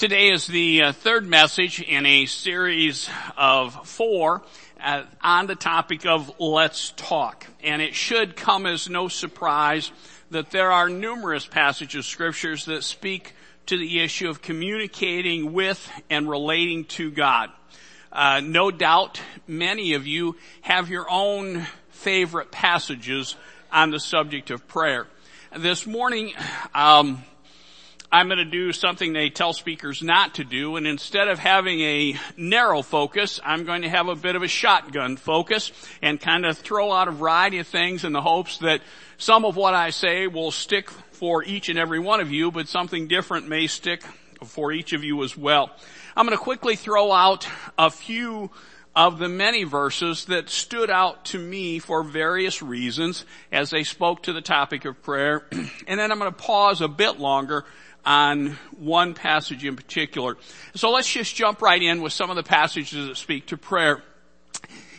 Today is the uh, third message in a series of four uh, on the topic of let's talk. And it should come as no surprise that there are numerous passages of scriptures that speak to the issue of communicating with and relating to God. Uh, no doubt many of you have your own favorite passages on the subject of prayer. This morning, um, I'm going to do something they tell speakers not to do, and instead of having a narrow focus, I'm going to have a bit of a shotgun focus and kind of throw out a variety of things in the hopes that some of what I say will stick for each and every one of you, but something different may stick for each of you as well. I'm going to quickly throw out a few of the many verses that stood out to me for various reasons as they spoke to the topic of prayer. And then I'm going to pause a bit longer on one passage in particular. So let's just jump right in with some of the passages that speak to prayer.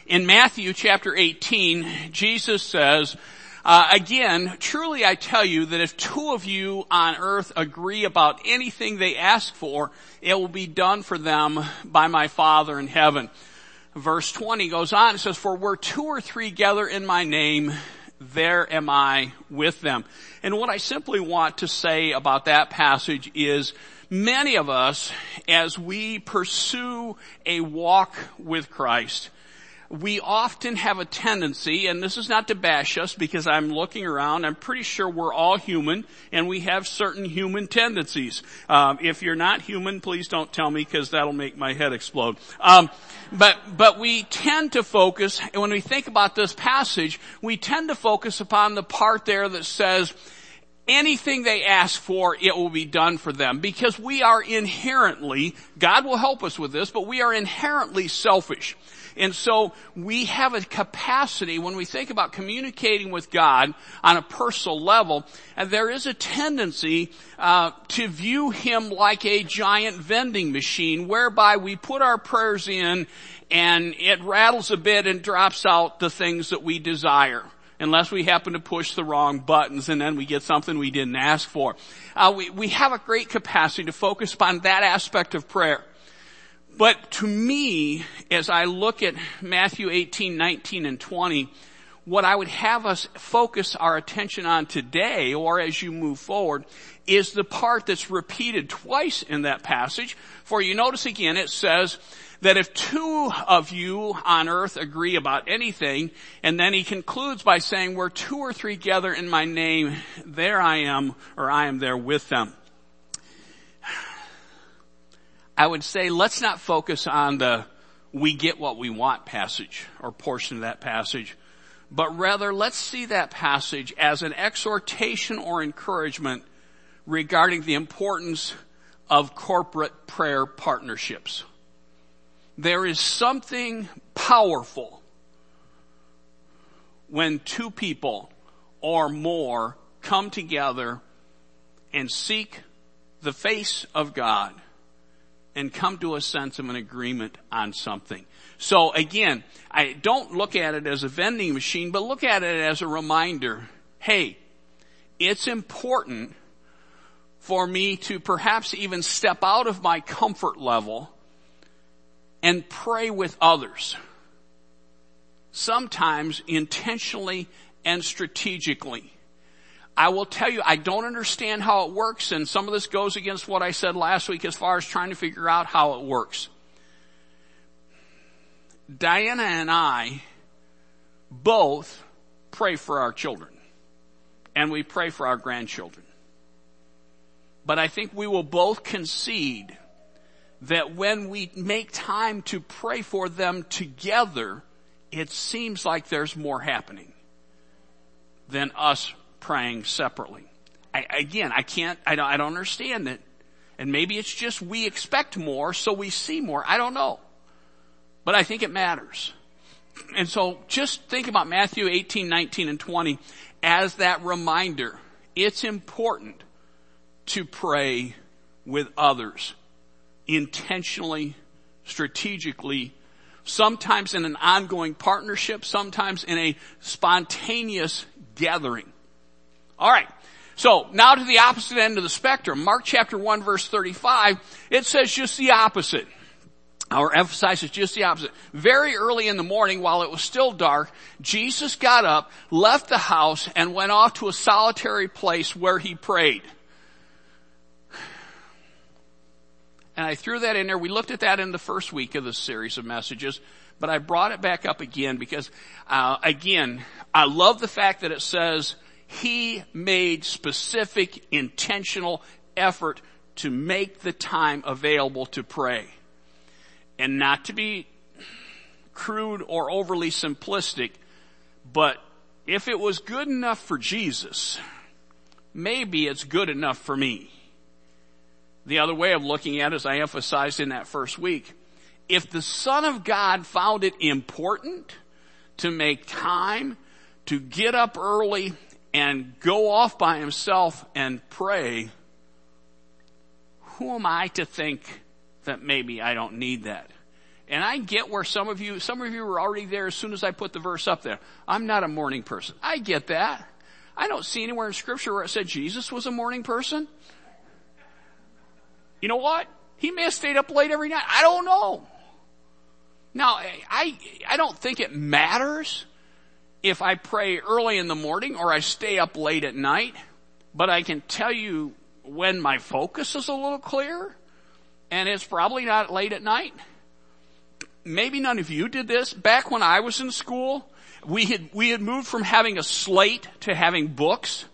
In Matthew chapter 18, Jesus says, uh, again, truly I tell you that if two of you on earth agree about anything they ask for, it will be done for them by my Father in heaven. Verse 20 goes on, it says, for where two or three gather in my name, there am I with them. And what I simply want to say about that passage is many of us, as we pursue a walk with Christ, we often have a tendency, and this is not to bash us because I'm looking around, I'm pretty sure we're all human and we have certain human tendencies. Um, if you're not human, please don't tell me because that'll make my head explode. Um, but, but we tend to focus, and when we think about this passage, we tend to focus upon the part there that says, anything they ask for, it will be done for them. Because we are inherently, God will help us with this, but we are inherently selfish. And so we have a capacity when we think about communicating with God on a personal level, and there is a tendency uh, to view Him like a giant vending machine, whereby we put our prayers in, and it rattles a bit and drops out the things that we desire unless we happen to push the wrong buttons and then we get something we didn't ask for. Uh, we, we have a great capacity to focus on that aspect of prayer. But to me, as I look at Matthew 18, 19, and 20, what I would have us focus our attention on today, or as you move forward, is the part that's repeated twice in that passage. For you notice again, it says that if two of you on earth agree about anything, and then he concludes by saying, where two or three gather in my name, there I am, or I am there with them. I would say let's not focus on the we get what we want passage or portion of that passage, but rather let's see that passage as an exhortation or encouragement regarding the importance of corporate prayer partnerships. There is something powerful when two people or more come together and seek the face of God and come to a sense of an agreement on something. So again, I don't look at it as a vending machine, but look at it as a reminder. Hey, it's important for me to perhaps even step out of my comfort level and pray with others. Sometimes intentionally and strategically. I will tell you, I don't understand how it works, and some of this goes against what I said last week as far as trying to figure out how it works. Diana and I both pray for our children, and we pray for our grandchildren. But I think we will both concede that when we make time to pray for them together, it seems like there's more happening than us praying separately. I, again, I can't, I don't, I don't understand it. And maybe it's just we expect more, so we see more. I don't know. But I think it matters. And so just think about Matthew 18, 19, and 20 as that reminder. It's important to pray with others intentionally, strategically, sometimes in an ongoing partnership, sometimes in a spontaneous gathering. All right. So now to the opposite end of the spectrum, Mark chapter 1 verse 35, it says just the opposite. Our emphasis is just the opposite. Very early in the morning, while it was still dark, Jesus got up, left the house, and went off to a solitary place where he prayed. And I threw that in there. We looked at that in the first week of this series of messages, but I brought it back up again because, uh, again, I love the fact that it says he made specific, intentional effort to make the time available to pray and not to be crude or overly simplistic, but if it was good enough for Jesus, maybe it's good enough for me. The other way of looking at it, as I emphasized in that first week, if the Son of God found it important to make time to get up early and go off by himself and pray, who am I to think that maybe I don't need that. And I get where some of you, some of you were already there as soon as I put the verse up there. I'm not a morning person. I get that. I don't see anywhere in scripture where it said Jesus was a morning person. You know what? He may have stayed up late every night. I don't know. Now, I, I don't think it matters if I pray early in the morning or I stay up late at night, but I can tell you when my focus is a little clearer and it's probably not late at night. Maybe none of you did this. Back when I was in school, we had, we had moved from having a slate to having books.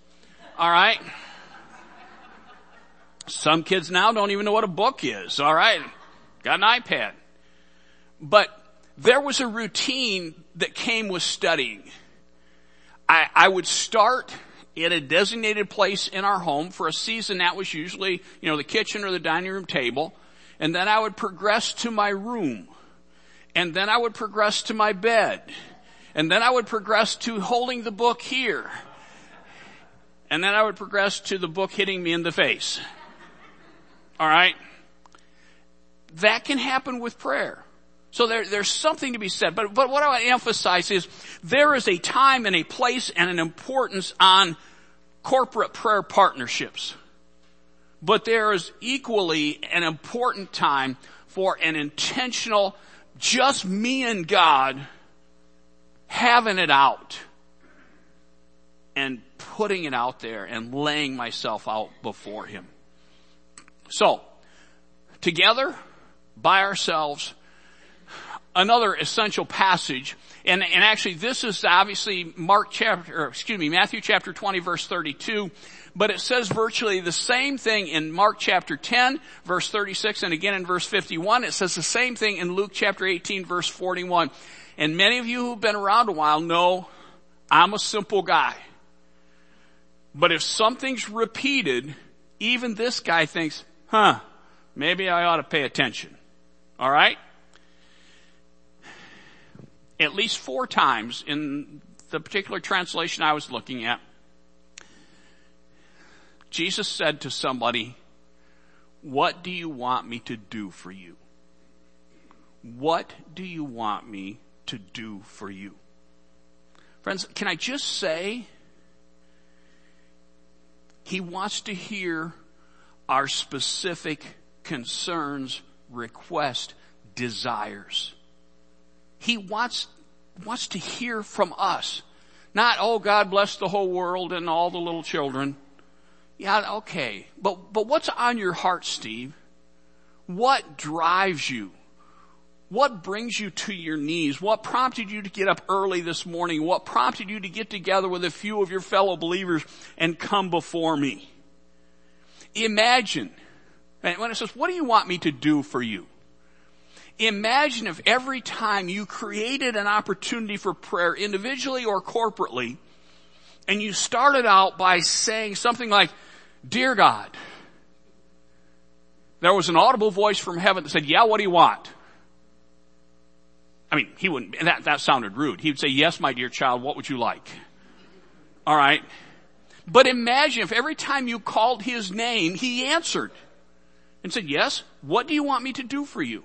Alright? Some kids now don't even know what a book is. Alright? Got an iPad. But there was a routine that came with studying. I, I would start in a designated place in our home for a season that was usually, you know, the kitchen or the dining room table and then I would progress to my room, and then I would progress to my bed, and then I would progress to holding the book here, and then I would progress to the book hitting me in the face. Alright? That can happen with prayer. So there, there's something to be said. But, but what I want to emphasize is there is a time and a place and an importance on corporate prayer partnerships. But there is equally an important time for an intentional, just me and God having it out and putting it out there and laying myself out before Him. So, together, by ourselves, another essential passage, and, and actually this is obviously Mark chapter, excuse me, Matthew chapter 20 verse 32, but it says virtually the same thing in Mark chapter 10 verse 36 and again in verse 51. It says the same thing in Luke chapter 18 verse 41. And many of you who've been around a while know I'm a simple guy. But if something's repeated, even this guy thinks, huh, maybe I ought to pay attention. Alright? At least four times in the particular translation I was looking at, Jesus said to somebody, what do you want me to do for you? What do you want me to do for you? Friends, can I just say, he wants to hear our specific concerns, requests, desires. He wants, wants to hear from us. Not, oh God bless the whole world and all the little children. Yeah, okay. But, but what's on your heart, Steve? What drives you? What brings you to your knees? What prompted you to get up early this morning? What prompted you to get together with a few of your fellow believers and come before me? Imagine, And when it says, what do you want me to do for you? Imagine if every time you created an opportunity for prayer individually or corporately, and you started out by saying something like, Dear God, there was an audible voice from heaven that said, yeah, what do you want? I mean, he wouldn't, that, that sounded rude. He would say, yes, my dear child, what would you like? Alright. But imagine if every time you called his name, he answered and said, yes, what do you want me to do for you?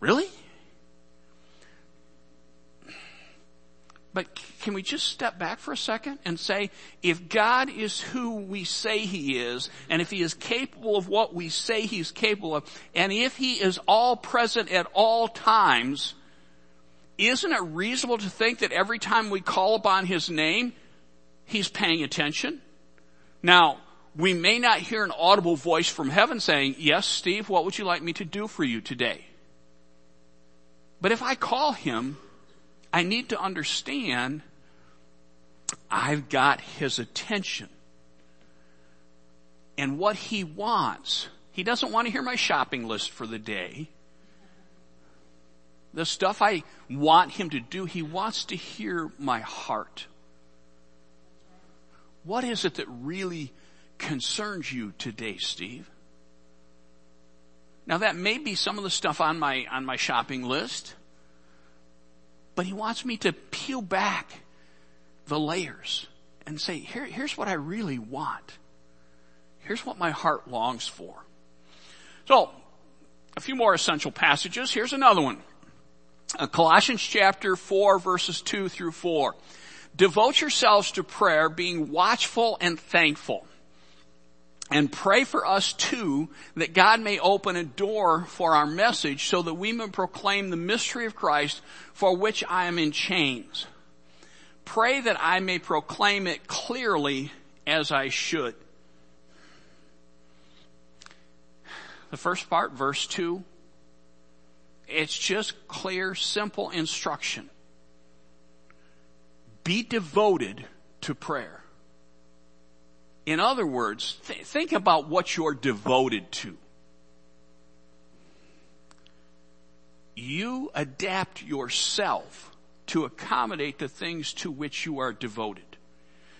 Really? But can we just step back for a second and say, if God is who we say He is, and if He is capable of what we say He's capable of, and if He is all present at all times, isn't it reasonable to think that every time we call upon His name, He's paying attention? Now, we may not hear an audible voice from heaven saying, yes, Steve, what would you like me to do for you today? But if I call Him, I need to understand I've got his attention. And what he wants, he doesn't want to hear my shopping list for the day. The stuff I want him to do, he wants to hear my heart. What is it that really concerns you today, Steve? Now that may be some of the stuff on my, on my shopping list. But he wants me to peel back the layers and say, Here, here's what I really want. Here's what my heart longs for. So, a few more essential passages. Here's another one. Uh, Colossians chapter 4 verses 2 through 4. Devote yourselves to prayer, being watchful and thankful. And pray for us too that God may open a door for our message so that we may proclaim the mystery of Christ for which I am in chains. Pray that I may proclaim it clearly as I should. The first part, verse 2, it's just clear, simple instruction. Be devoted to prayer. In other words, th- think about what you're devoted to. You adapt yourself to accommodate the things to which you are devoted.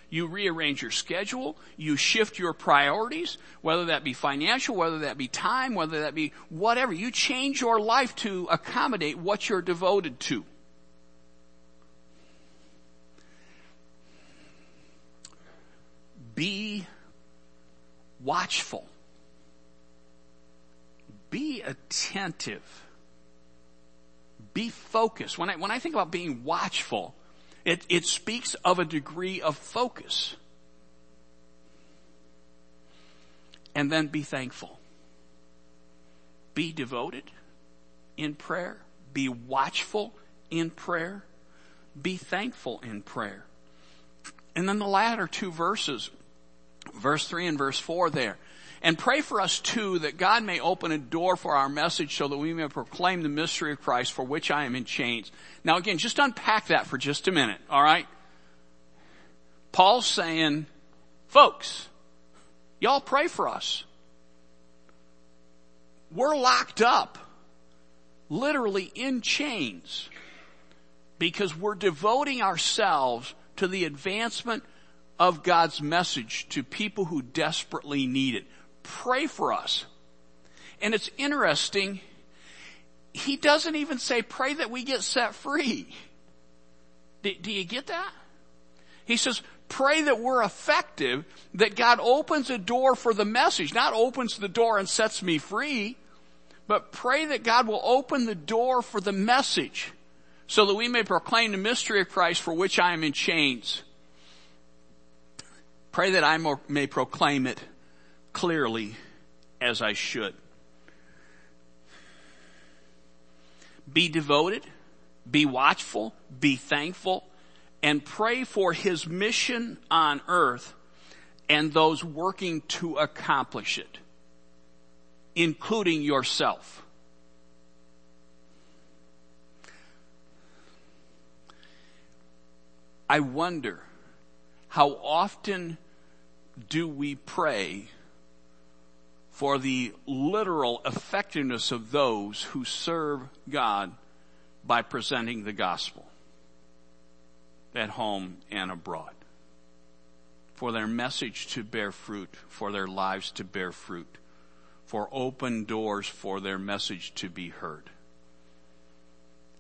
You rearrange your schedule, you shift your priorities, whether that be financial, whether that be time, whether that be whatever. You change your life to accommodate what you're devoted to. Be watchful. Be attentive. Be focused. When I, when I think about being watchful, it, it speaks of a degree of focus. And then be thankful. Be devoted in prayer. Be watchful in prayer. Be thankful in prayer. And then the latter two verses verse 3 and verse 4 there. And pray for us too that God may open a door for our message so that we may proclaim the mystery of Christ for which I am in chains. Now again, just unpack that for just a minute, alright? Paul's saying, folks, y'all pray for us. We're locked up, literally in chains, because we're devoting ourselves to the advancement of God's message to people who desperately need it. Pray for us. And it's interesting, he doesn't even say pray that we get set free. Do, do you get that? He says, pray that we're effective, that God opens a door for the message, not opens the door and sets me free, but pray that God will open the door for the message so that we may proclaim the mystery of Christ for which I am in chains. Pray that I may proclaim it clearly as I should. Be devoted, be watchful, be thankful, and pray for his mission on earth and those working to accomplish it, including yourself. I wonder how often do we pray for the literal effectiveness of those who serve God by presenting the gospel at home and abroad. For their message to bear fruit, for their lives to bear fruit, for open doors for their message to be heard.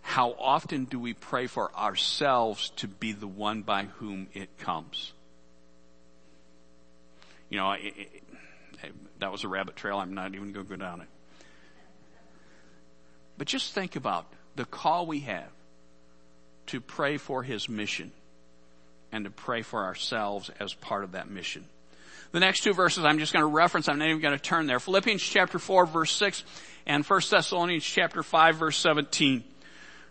How often do we pray for ourselves to be the one by whom it comes? You know, it, it, that was a rabbit trail. I'm not even going to go down it. But just think about the call we have to pray for his mission and to pray for ourselves as part of that mission. The next two verses I'm just going to reference, I'm not even going to turn there. Philippians chapter 4 verse 6 and 1 Thessalonians chapter 5 verse 17.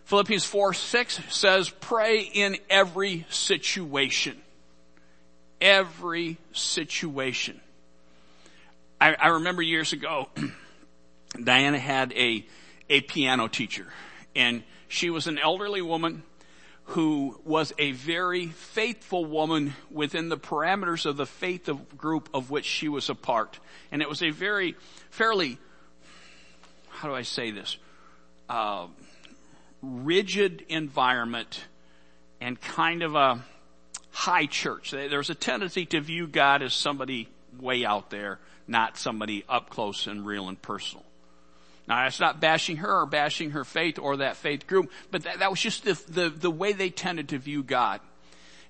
Philippians 4, 6 says, pray in every situation. Every situation. I, I remember years ago, Diana had a, a piano teacher and she was an elderly woman who was a very faithful woman within the parameters of the faith of group of which she was a part. And it was a very, fairly, how do I say this? Uh, rigid environment and kind of a high church. There's a tendency to view God as somebody way out there, not somebody up close and real and personal. Now that's not bashing her or bashing her faith or that faith group, but that, that was just the, the, the, way they tended to view God.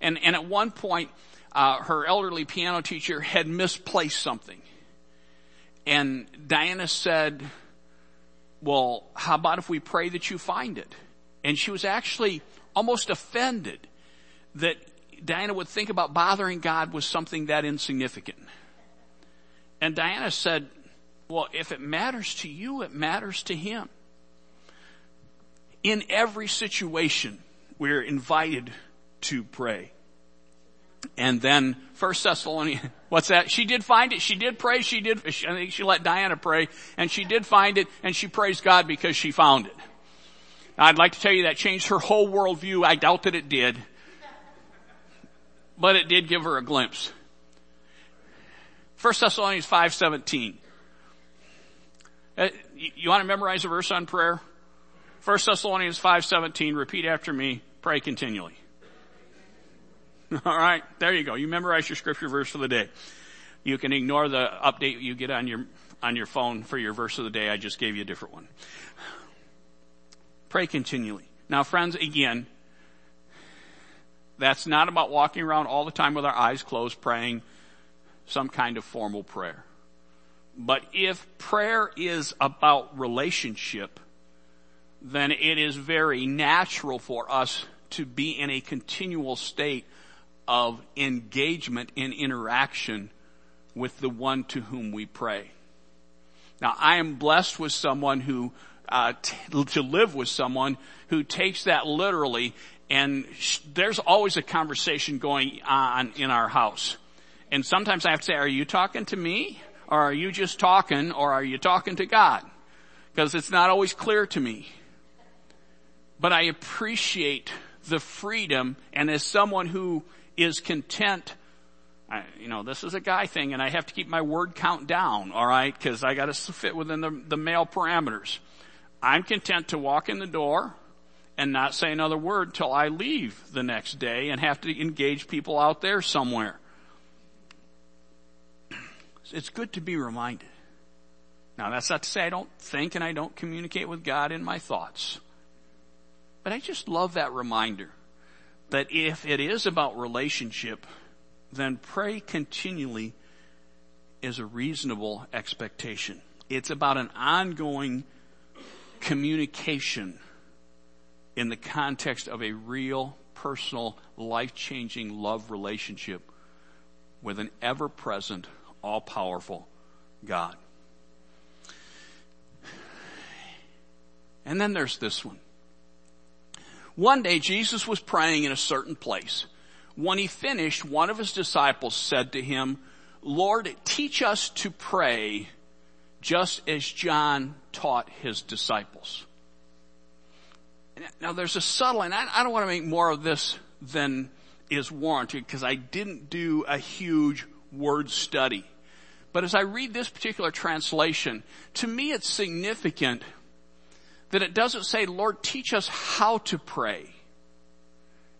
And, and at one point, uh, her elderly piano teacher had misplaced something. And Diana said, well, how about if we pray that you find it? And she was actually almost offended that Diana would think about bothering God with something that insignificant. And Diana said, well, if it matters to you, it matters to him. In every situation, we're invited to pray. And then First Thessalonians, what's that? She did find it. She did pray. She did, I think she let Diana pray and she did find it and she praised God because she found it. I'd like to tell you that changed her whole worldview. I doubt that it did. But it did give her a glimpse. 1 Thessalonians 5.17. Uh, you want to memorize a verse on prayer? 1 Thessalonians 5.17. Repeat after me. Pray continually. All right. There you go. You memorize your scripture verse for the day. You can ignore the update you get on your, on your phone for your verse of the day. I just gave you a different one. Pray continually. Now friends, again, that's not about walking around all the time with our eyes closed praying some kind of formal prayer. But if prayer is about relationship, then it is very natural for us to be in a continual state of engagement and interaction with the one to whom we pray. Now I am blessed with someone who uh, t- to live with someone who takes that literally and sh- there's always a conversation going on in our house. And sometimes I have to say, are you talking to me? Or are you just talking? Or are you talking to God? Because it's not always clear to me. But I appreciate the freedom and as someone who is content I, you know, this is a guy thing and I have to keep my word count down, alright, cause I gotta fit within the, the male parameters. I'm content to walk in the door and not say another word till I leave the next day and have to engage people out there somewhere. It's good to be reminded. Now that's not to say I don't think and I don't communicate with God in my thoughts. But I just love that reminder that if it is about relationship, then pray continually is a reasonable expectation. It's about an ongoing communication in the context of a real, personal, life-changing love relationship with an ever-present, all-powerful God. And then there's this one. One day Jesus was praying in a certain place. When he finished, one of his disciples said to him, Lord, teach us to pray just as John taught his disciples. Now there's a subtle, and I, don't want to make more of this than is warranted because I didn't do a huge word study. But as I read this particular translation, to me it's significant that it doesn't say, Lord, teach us how to pray.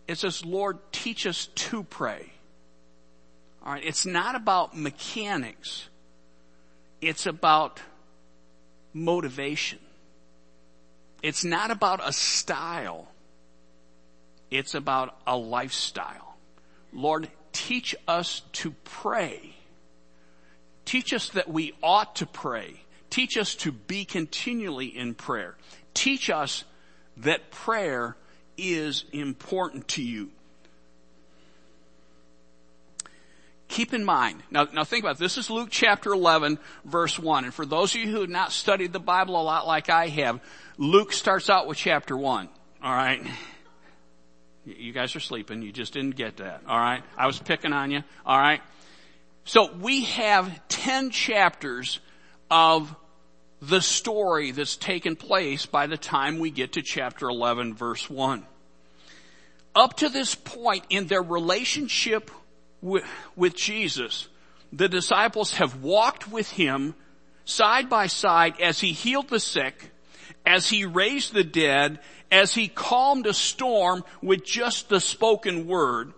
It says, Lord, teach us to pray. Alright, it's not about mechanics. It's about motivation. It's not about a style. It's about a lifestyle. Lord, teach us to pray. Teach us that we ought to pray. Teach us to be continually in prayer. Teach us that prayer is important to you. Keep in mind, now, now think about it. This is Luke chapter 11 verse 1. And for those of you who have not studied the Bible a lot like I have, Luke starts out with chapter 1. Alright? You guys are sleeping. You just didn't get that. Alright? I was picking on you. Alright? So we have 10 chapters of the story that's taken place by the time we get to chapter 11 verse 1. Up to this point in their relationship with, with Jesus, the disciples have walked with him side by side as he healed the sick, as he raised the dead, as he calmed a storm with just the spoken word,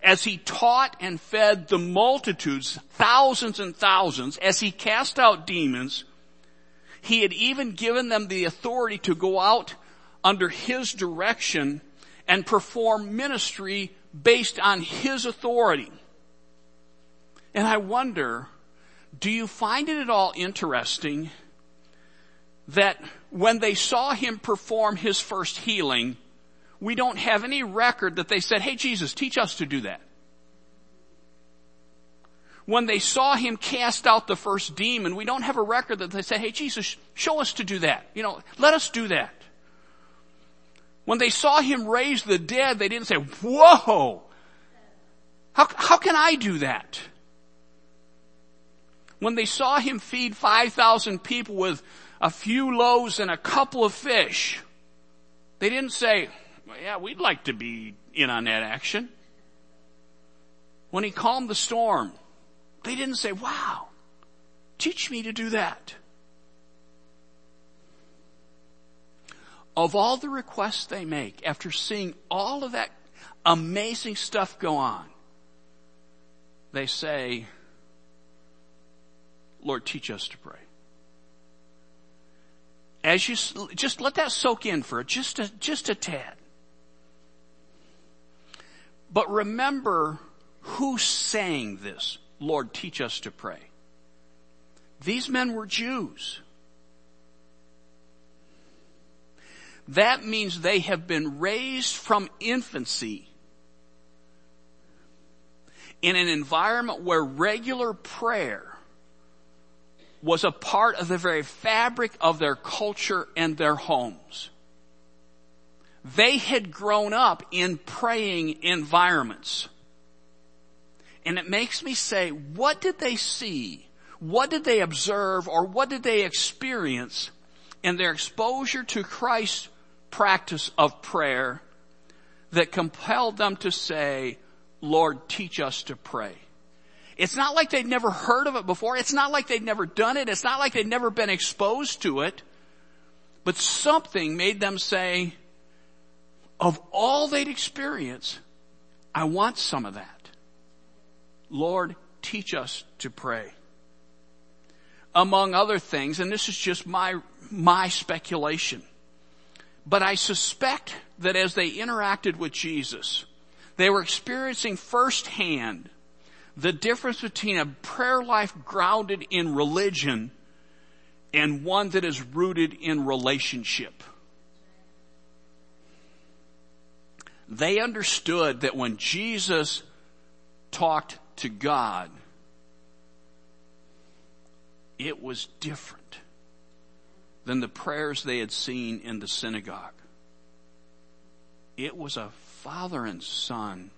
as he taught and fed the multitudes, thousands and thousands, as he cast out demons, he had even given them the authority to go out under his direction and perform ministry based on his authority. And I wonder, do you find it at all interesting that when they saw him perform his first healing, we don't have any record that they said, hey Jesus, teach us to do that when they saw him cast out the first demon, we don't have a record that they said, hey Jesus, show us to do that. You know, let us do that. When they saw him raise the dead, they didn't say, whoa, how, how can I do that? When they saw him feed 5,000 people with a few loaves and a couple of fish, they didn't say, well, yeah, we'd like to be in on that action. When he calmed the storm, they didn't say, wow, teach me to do that. Of all the requests they make after seeing all of that amazing stuff go on, they say, Lord, teach us to pray. As you, just let that soak in for just a, just a tad. But remember who's saying this. Lord, teach us to pray. These men were Jews. That means they have been raised from infancy in an environment where regular prayer was a part of the very fabric of their culture and their homes. They had grown up in praying environments. And it makes me say, what did they see? What did they observe or what did they experience in their exposure to Christ's practice of prayer that compelled them to say, Lord, teach us to pray? It's not like they'd never heard of it before. It's not like they'd never done it. It's not like they'd never been exposed to it. But something made them say, of all they'd experienced, I want some of that. Lord, teach us to pray. Among other things, and this is just my, my speculation, but I suspect that as they interacted with Jesus, they were experiencing firsthand the difference between a prayer life grounded in religion and one that is rooted in relationship. They understood that when Jesus talked to God, it was different than the prayers they had seen in the synagogue. It was a father and son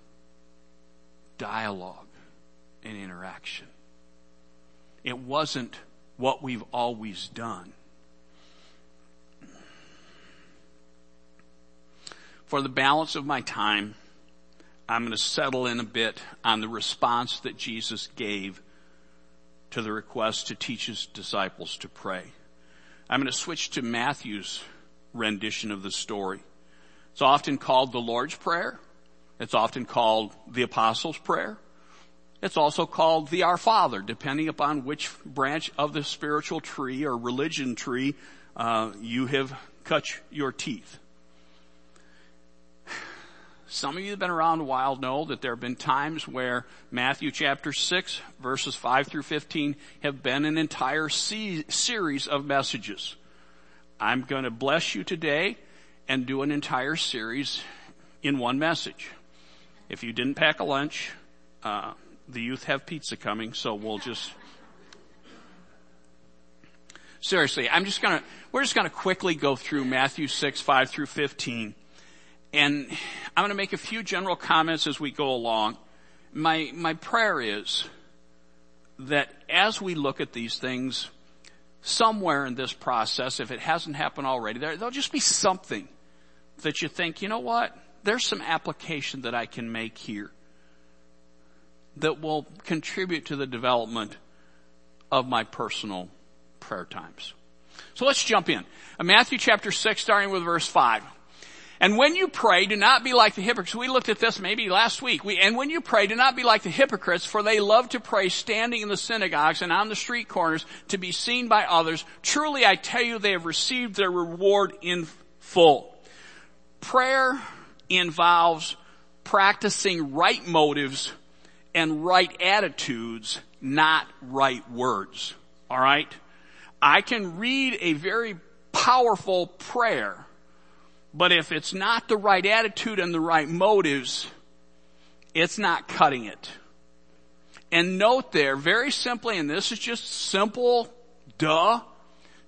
dialogue and interaction. It wasn't what we've always done. For the balance of my time, I'm going to settle in a bit on the response that Jesus gave to the request to teach his disciples to pray. I'm going to switch to Matthew's rendition of the story. It's often called the Lord's Prayer. It's often called the Apostles' Prayer. It's also called the Our Father, depending upon which branch of the spiritual tree or religion tree uh, you have cut your teeth. Some of you have been around a while know that there have been times where Matthew chapter 6 verses 5 through 15 have been an entire series of messages. I'm going to bless you today and do an entire series in one message. If you didn't pack a lunch, uh, the youth have pizza coming, so we'll just. Seriously, I'm just gonna, we're just gonna quickly go through Matthew 6, 5 through 15. And I'm gonna make a few general comments as we go along. My, my prayer is that as we look at these things, somewhere in this process, if it hasn't happened already, there, there'll just be something that you think, you know what? There's some application that I can make here that will contribute to the development of my personal prayer times. So let's jump in. Matthew chapter 6 starting with verse 5. And when you pray, do not be like the hypocrites. We looked at this maybe last week. We, and when you pray, do not be like the hypocrites, for they love to pray standing in the synagogues and on the street corners to be seen by others. Truly I tell you, they have received their reward in full. Prayer involves practicing right motives and right attitudes, not right words. Alright? I can read a very powerful prayer but if it's not the right attitude and the right motives, it's not cutting it. And note there, very simply, and this is just simple, duh,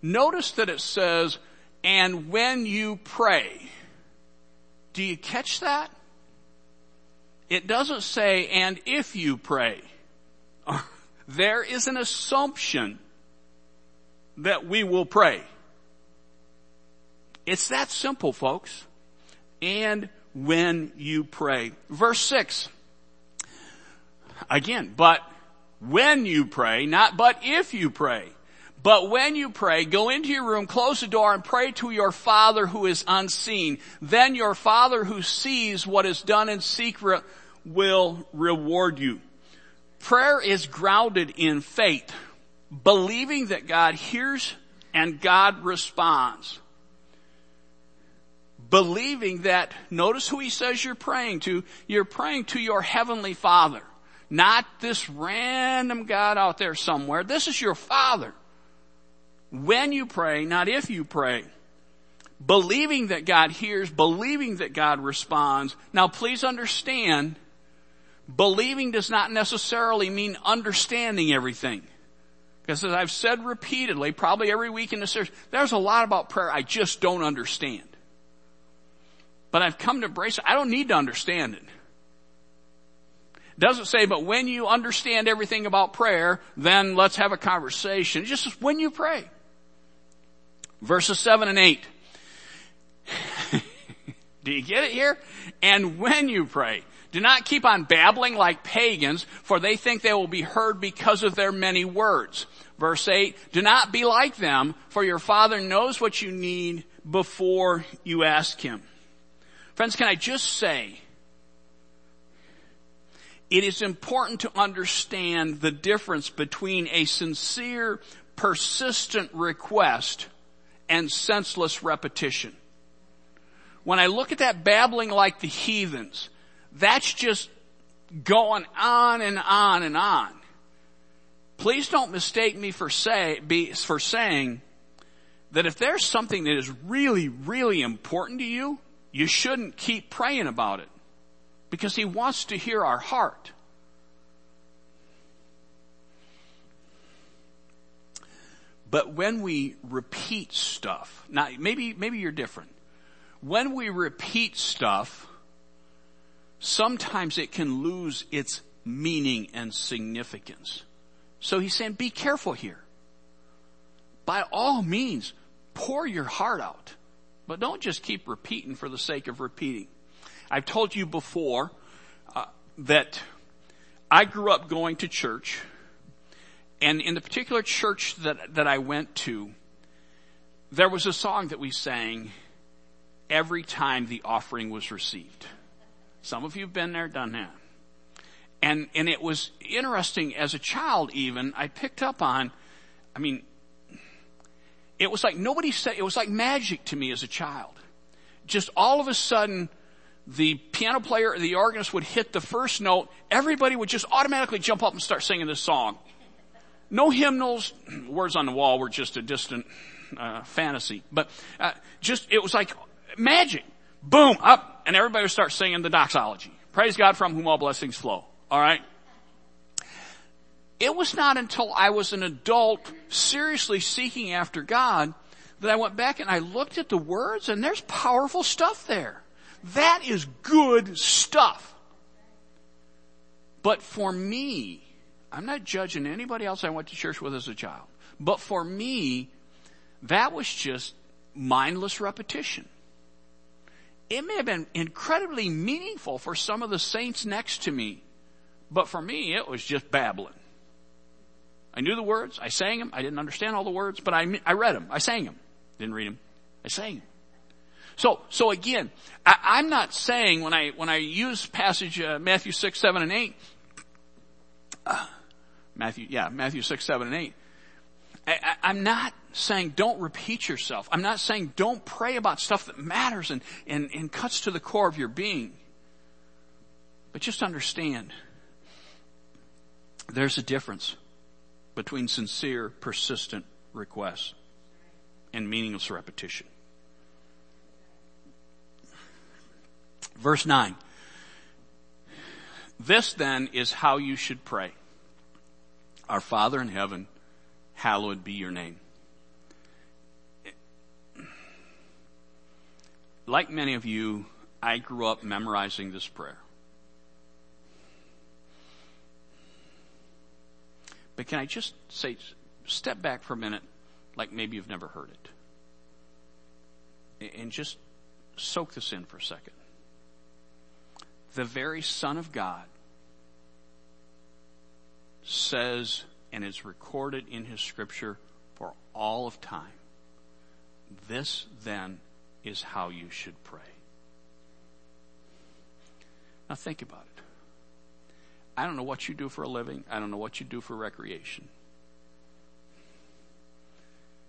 notice that it says, and when you pray. Do you catch that? It doesn't say, and if you pray. There is an assumption that we will pray. It's that simple, folks. And when you pray. Verse 6. Again, but when you pray, not but if you pray. But when you pray, go into your room, close the door, and pray to your Father who is unseen. Then your Father who sees what is done in secret will reward you. Prayer is grounded in faith, believing that God hears and God responds believing that, notice who he says you're praying to. You're praying to your heavenly father. Not this random God out there somewhere. This is your father. When you pray, not if you pray. Believing that God hears, believing that God responds. Now please understand, believing does not necessarily mean understanding everything. Because as I've said repeatedly, probably every week in the series, there's a lot about prayer I just don't understand but I've come to embrace it. I don't need to understand it. it Doesn't say, but when you understand everything about prayer, then let's have a conversation. It's just when you pray. Verses 7 and 8. Do you get it here? And when you pray, do not keep on babbling like pagans, for they think they will be heard because of their many words. Verse 8, do not be like them, for your Father knows what you need before you ask Him. Friends, can I just say, it is important to understand the difference between a sincere, persistent request and senseless repetition. When I look at that babbling like the heathens, that's just going on and on and on. Please don't mistake me for say, be, for saying that if there's something that is really, really important to you, you shouldn't keep praying about it because he wants to hear our heart. But when we repeat stuff, now maybe, maybe you're different. When we repeat stuff, sometimes it can lose its meaning and significance. So he's saying, be careful here. By all means, pour your heart out. But don't just keep repeating for the sake of repeating. I've told you before uh, that I grew up going to church, and in the particular church that, that I went to, there was a song that we sang every time the offering was received. Some of you have been there, done that. And, and it was interesting as a child even, I picked up on, I mean, it was like nobody said, it was like magic to me as a child. Just all of a sudden, the piano player or the organist would hit the first note, everybody would just automatically jump up and start singing this song. No hymnals, words on the wall were just a distant uh, fantasy, but uh, just it was like magic. Boom, up, And everybody would start singing the doxology. Praise God from whom all blessings flow. Alright? It was not until I was an adult seriously seeking after God that I went back and I looked at the words and there's powerful stuff there. That is good stuff. But for me, I'm not judging anybody else I went to church with as a child, but for me, that was just mindless repetition. It may have been incredibly meaningful for some of the saints next to me, but for me, it was just babbling. I knew the words. I sang them. I didn't understand all the words, but I, I read them. I sang them. Didn't read them. I sang them. So, so again, I, am not saying when I, when I use passage, uh, Matthew 6, 7, and 8, uh, Matthew, yeah, Matthew 6, 7, and 8, I, am not saying don't repeat yourself. I'm not saying don't pray about stuff that matters and, and, and cuts to the core of your being. But just understand, there's a difference between sincere, persistent requests and meaningless repetition. Verse 9. This then is how you should pray. Our Father in heaven, hallowed be your name. Like many of you, I grew up memorizing this prayer. But can I just say, step back for a minute, like maybe you've never heard it. And just soak this in for a second. The very Son of God says, and is recorded in His Scripture for all of time, this then is how you should pray. Now think about it. I don't know what you do for a living. I don't know what you do for recreation.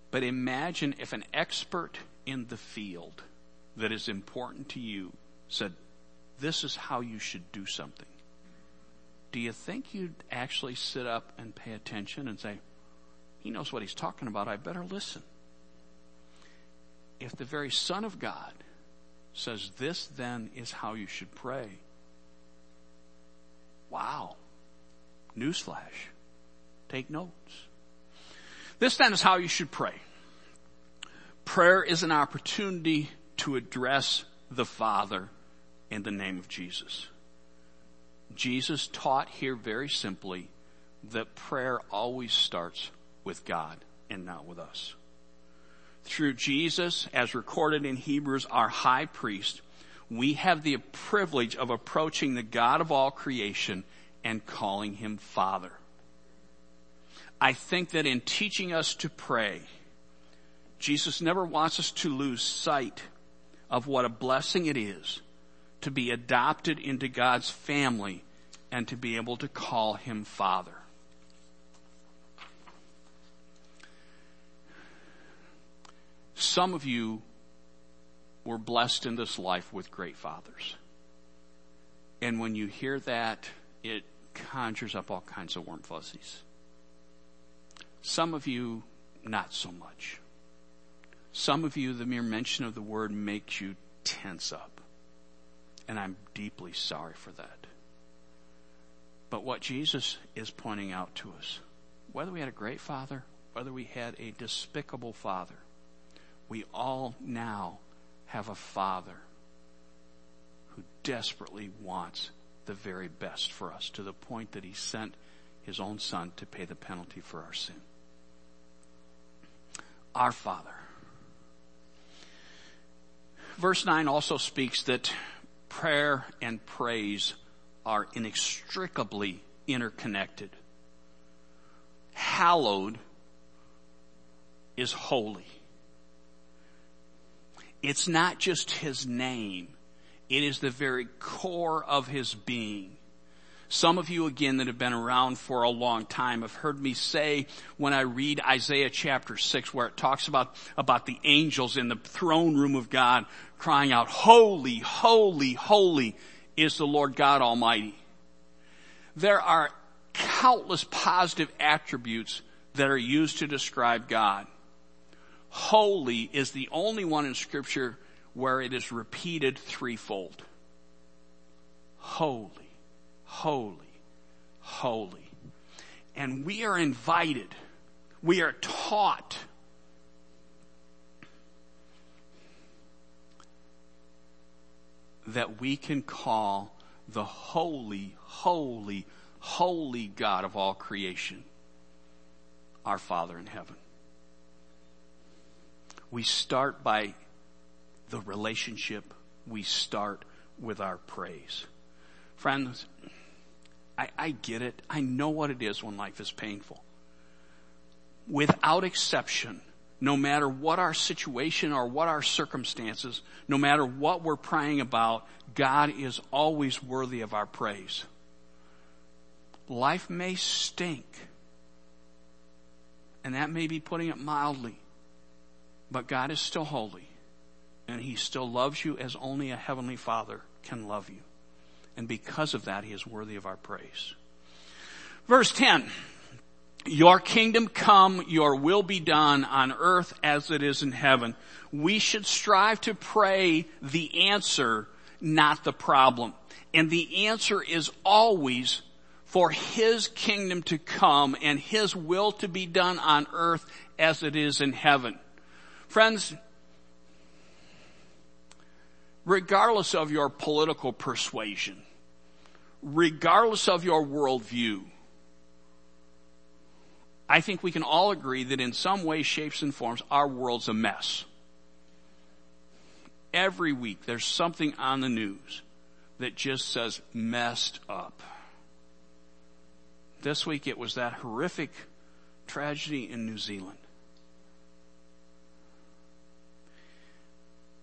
But imagine if an expert in the field that is important to you said, this is how you should do something. Do you think you'd actually sit up and pay attention and say, he knows what he's talking about. I better listen. If the very Son of God says, this then is how you should pray, Wow. Newsflash. Take notes. This then is how you should pray. Prayer is an opportunity to address the Father in the name of Jesus. Jesus taught here very simply that prayer always starts with God and not with us. Through Jesus, as recorded in Hebrews, our high priest, we have the privilege of approaching the God of all creation and calling him Father. I think that in teaching us to pray, Jesus never wants us to lose sight of what a blessing it is to be adopted into God's family and to be able to call him Father. Some of you we're blessed in this life with great fathers. And when you hear that, it conjures up all kinds of warm fuzzies. Some of you, not so much. Some of you, the mere mention of the word makes you tense up. And I'm deeply sorry for that. But what Jesus is pointing out to us, whether we had a great father, whether we had a despicable father, we all now have a father who desperately wants the very best for us to the point that he sent his own son to pay the penalty for our sin. Our Father. Verse 9 also speaks that prayer and praise are inextricably interconnected. Hallowed is holy. It's not just his name. It is the very core of his being. Some of you again that have been around for a long time have heard me say when I read Isaiah chapter 6 where it talks about, about the angels in the throne room of God crying out, holy, holy, holy is the Lord God Almighty. There are countless positive attributes that are used to describe God holy is the only one in scripture where it is repeated threefold. Holy, holy, holy. And we are invited, we are taught that we can call the holy, holy, holy God of all creation our Father in heaven. We start by the relationship. We start with our praise. Friends, I, I get it. I know what it is when life is painful. Without exception, no matter what our situation or what our circumstances, no matter what we're praying about, God is always worthy of our praise. Life may stink, and that may be putting it mildly, but God is still holy, and He still loves you as only a Heavenly Father can love you. And because of that, He is worthy of our praise. Verse 10. Your kingdom come, your will be done on earth as it is in heaven. We should strive to pray the answer, not the problem. And the answer is always for His kingdom to come and His will to be done on earth as it is in heaven. Friends, regardless of your political persuasion, regardless of your worldview, I think we can all agree that in some way, shapes, and forms, our world's a mess. Every week there's something on the news that just says messed up. This week it was that horrific tragedy in New Zealand.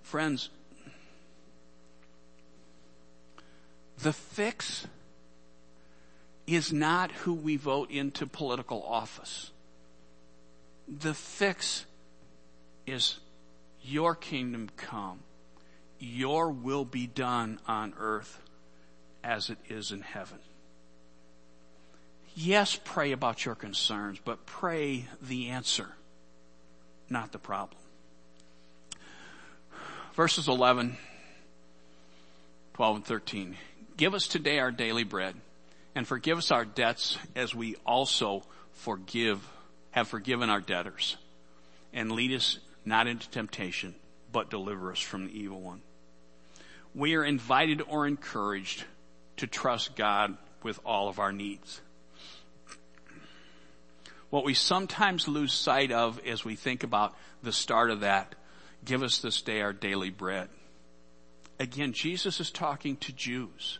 Friends, the fix is not who we vote into political office. The fix is your kingdom come. Your will be done on earth as it is in heaven. Yes, pray about your concerns, but pray the answer, not the problem. Verses 11, 12, and 13. Give us today our daily bread and forgive us our debts as we also forgive, have forgiven our debtors. And lead us not into temptation, but deliver us from the evil one. We are invited or encouraged to trust God with all of our needs. What we sometimes lose sight of as we think about the start of that, give us this day our daily bread. Again, Jesus is talking to Jews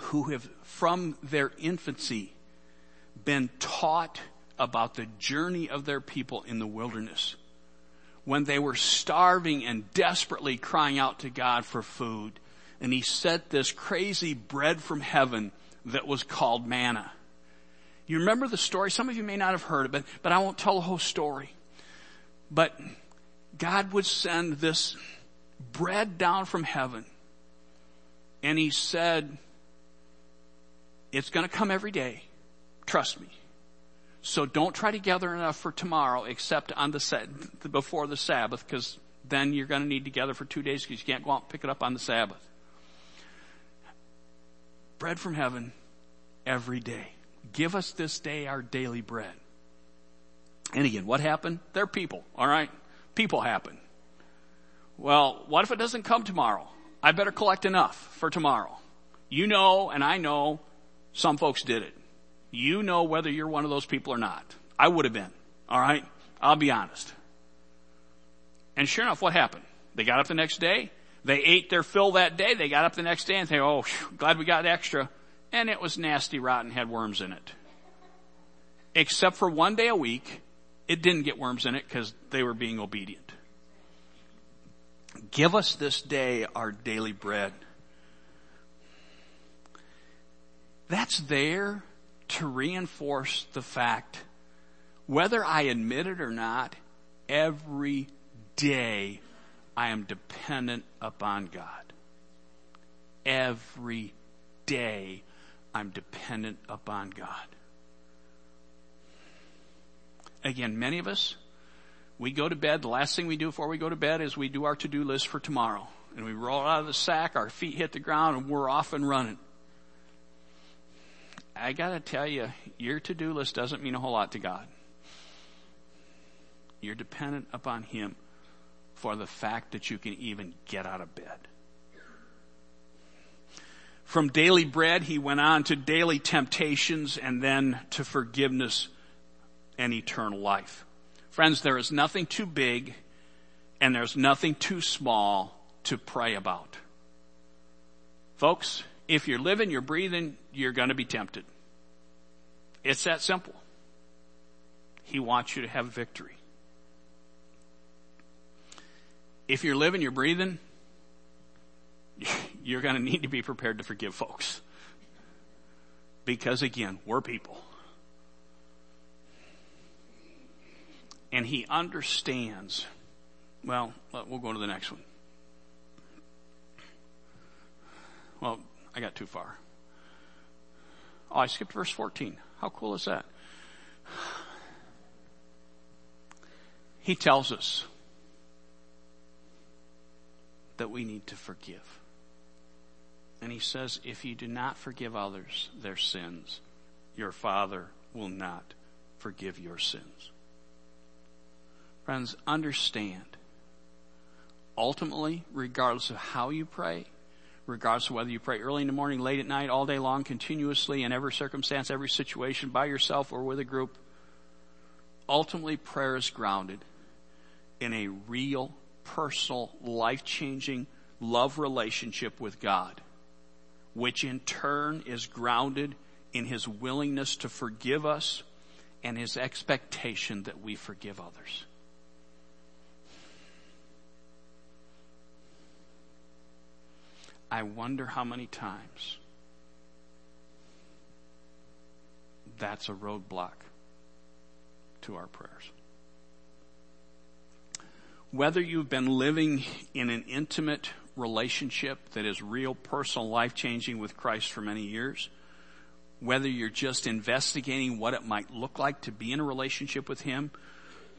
who have from their infancy been taught about the journey of their people in the wilderness. When they were starving and desperately crying out to God for food. And he sent this crazy bread from heaven that was called manna. You remember the story? Some of you may not have heard it, but, but I won't tell the whole story. But God would send this bread down from heaven. And he said, it's going to come every day. Trust me. So don't try to gather enough for tomorrow except on the before the Sabbath because then you're going to need to gather for two days because you can't go out and pick it up on the Sabbath. Bread from heaven every day. Give us this day our daily bread. And again, what happened? They're people, alright? People happen. Well, what if it doesn't come tomorrow? I better collect enough for tomorrow. You know, and I know, some folks did it. You know whether you're one of those people or not. I would have been. All right? I'll be honest. And sure enough, what happened? They got up the next day. They ate their fill that day. They got up the next day and say, oh, glad we got extra. And it was nasty, rotten, had worms in it. Except for one day a week, it didn't get worms in it because they were being obedient. Give us this day our daily bread. That's there to reinforce the fact, whether I admit it or not, every day I am dependent upon God. Every day I'm dependent upon God. Again, many of us, we go to bed, the last thing we do before we go to bed is we do our to-do list for tomorrow. And we roll out of the sack, our feet hit the ground, and we're off and running. I gotta tell you, your to-do list doesn't mean a whole lot to God. You're dependent upon Him for the fact that you can even get out of bed. From daily bread, he went on to daily temptations and then to forgiveness and eternal life. Friends, there is nothing too big and there's nothing too small to pray about. Folks, if you're living, you're breathing, you're going to be tempted. It's that simple. He wants you to have victory. If you're living, you're breathing, you're going to need to be prepared to forgive folks. Because again, we're people. And he understands. Well, we'll go to the next one. Well, I got too far. Oh, I skipped verse 14. How cool is that? He tells us that we need to forgive. And he says, if you do not forgive others their sins, your Father will not forgive your sins. Friends, understand. Ultimately, regardless of how you pray, regardless of whether you pray early in the morning, late at night, all day long, continuously, in every circumstance, every situation, by yourself or with a group, ultimately prayer is grounded in a real, personal, life-changing love relationship with God which in turn is grounded in his willingness to forgive us and his expectation that we forgive others. I wonder how many times that's a roadblock to our prayers. Whether you've been living in an intimate relationship that is real, personal, life changing with Christ for many years, whether you're just investigating what it might look like to be in a relationship with Him,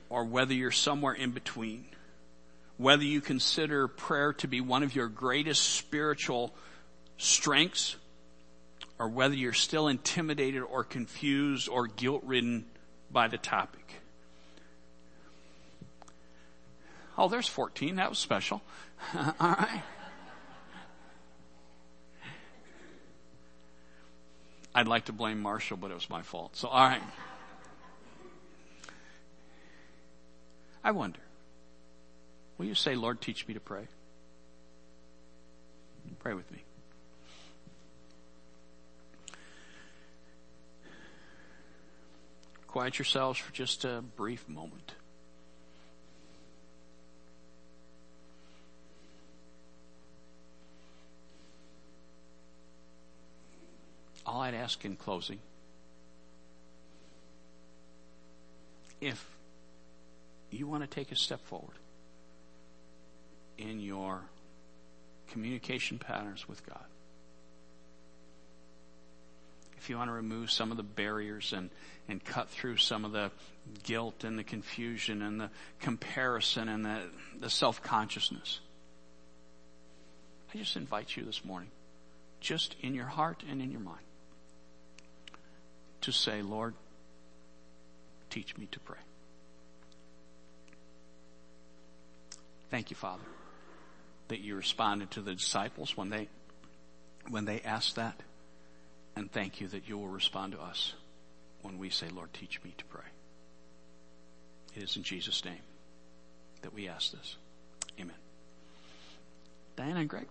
or whether you're somewhere in between, whether you consider prayer to be one of your greatest spiritual strengths, or whether you're still intimidated or confused or guilt ridden by the topic. Oh, there's 14. That was special. All right. I'd like to blame Marshall, but it was my fault. So, all right. I wonder, will you say, Lord, teach me to pray? Pray with me. Quiet yourselves for just a brief moment. all I'd ask in closing, if you want to take a step forward in your communication patterns with God, if you want to remove some of the barriers and, and cut through some of the guilt and the confusion and the comparison and the, the self-consciousness, I just invite you this morning, just in your heart and in your mind, to say, Lord, teach me to pray. Thank you, Father, that you responded to the disciples when they, when they asked that. And thank you that you will respond to us when we say, Lord, teach me to pray. It is in Jesus' name that we ask this. Amen. Diana and Greg.